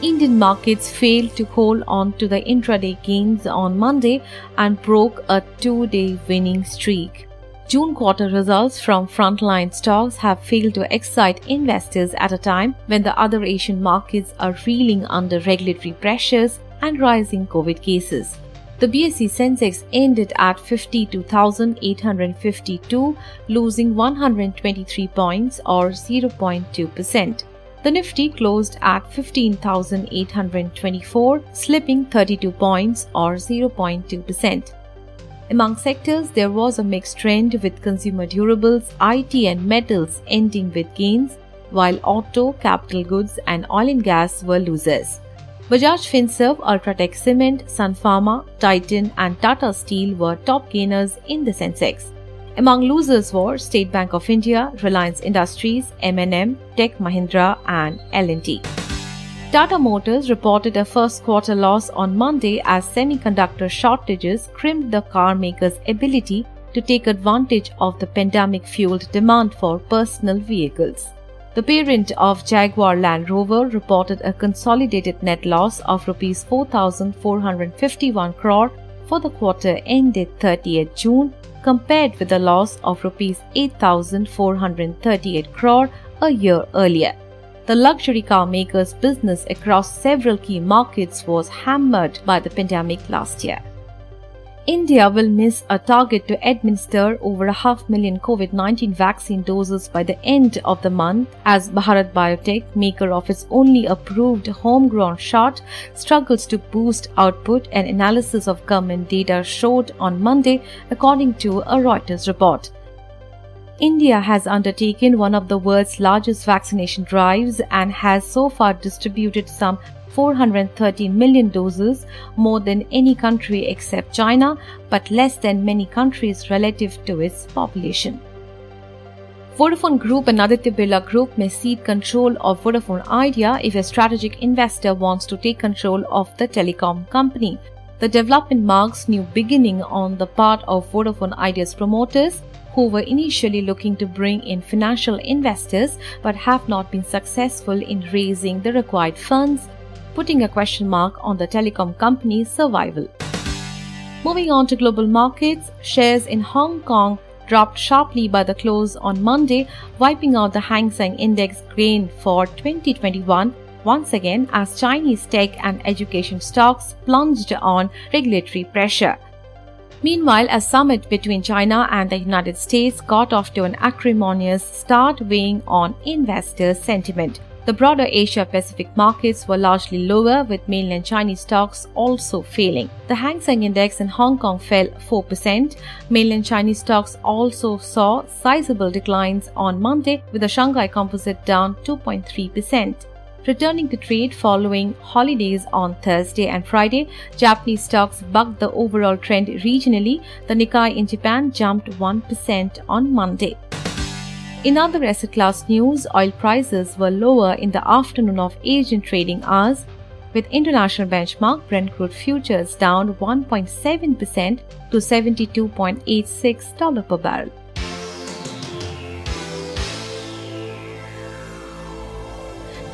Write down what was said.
Indian markets failed to hold on to the intraday gains on Monday and broke a two day winning streak. June quarter results from frontline stocks have failed to excite investors at a time when the other Asian markets are reeling under regulatory pressures and rising COVID cases. The BSE Sensex ended at 52,852, losing 123 points or 0.2%. The Nifty closed at 15,824, slipping 32 points or 0.2%. Among sectors, there was a mixed trend with consumer durables, IT and metals ending with gains, while auto, capital goods and oil and gas were losers. Bajaj Finserv, Ultratech Cement, Sun Pharma, Titan and Tata Steel were top gainers in the Sensex. Among losers were State Bank of India, Reliance Industries, M&M, Tech Mahindra and L&T. Tata Motors reported a first quarter loss on Monday as semiconductor shortages crimped the car maker's ability to take advantage of the pandemic fueled demand for personal vehicles. The parent of Jaguar Land Rover reported a consolidated net loss of rupees 4451 crore for the quarter ended 30th June compared with a loss of rupees 8438 crore a year earlier. The luxury car maker's business across several key markets was hammered by the pandemic last year. India will miss a target to administer over a half million COVID 19 vaccine doses by the end of the month as Bharat Biotech, maker of its only approved homegrown shot, struggles to boost output, and analysis of government data showed on Monday, according to a Reuters report. India has undertaken one of the world's largest vaccination drives and has so far distributed some 430 million doses, more than any country except China, but less than many countries relative to its population. Vodafone Group and Aditya Birla Group may cede control of Vodafone Idea if a strategic investor wants to take control of the telecom company. The development marks new beginning on the part of Vodafone Idea's promoters who were initially looking to bring in financial investors but have not been successful in raising the required funds putting a question mark on the telecom company's survival. Moving on to global markets, shares in Hong Kong dropped sharply by the close on Monday, wiping out the Hang Seng Index gain for 2021 once again as Chinese tech and education stocks plunged on regulatory pressure. Meanwhile, a summit between China and the United States got off to an acrimonious start weighing on investor sentiment. The broader Asia Pacific markets were largely lower, with mainland Chinese stocks also failing. The Hang Seng Index in Hong Kong fell 4%. Mainland Chinese stocks also saw sizable declines on Monday, with the Shanghai Composite down 2.3%. Returning to trade following holidays on Thursday and Friday, Japanese stocks bucked the overall trend regionally. The Nikkei in Japan jumped 1% on Monday. In other asset class news, oil prices were lower in the afternoon of Asian trading hours, with international benchmark Brent crude futures down 1.7% to $72.86 per barrel.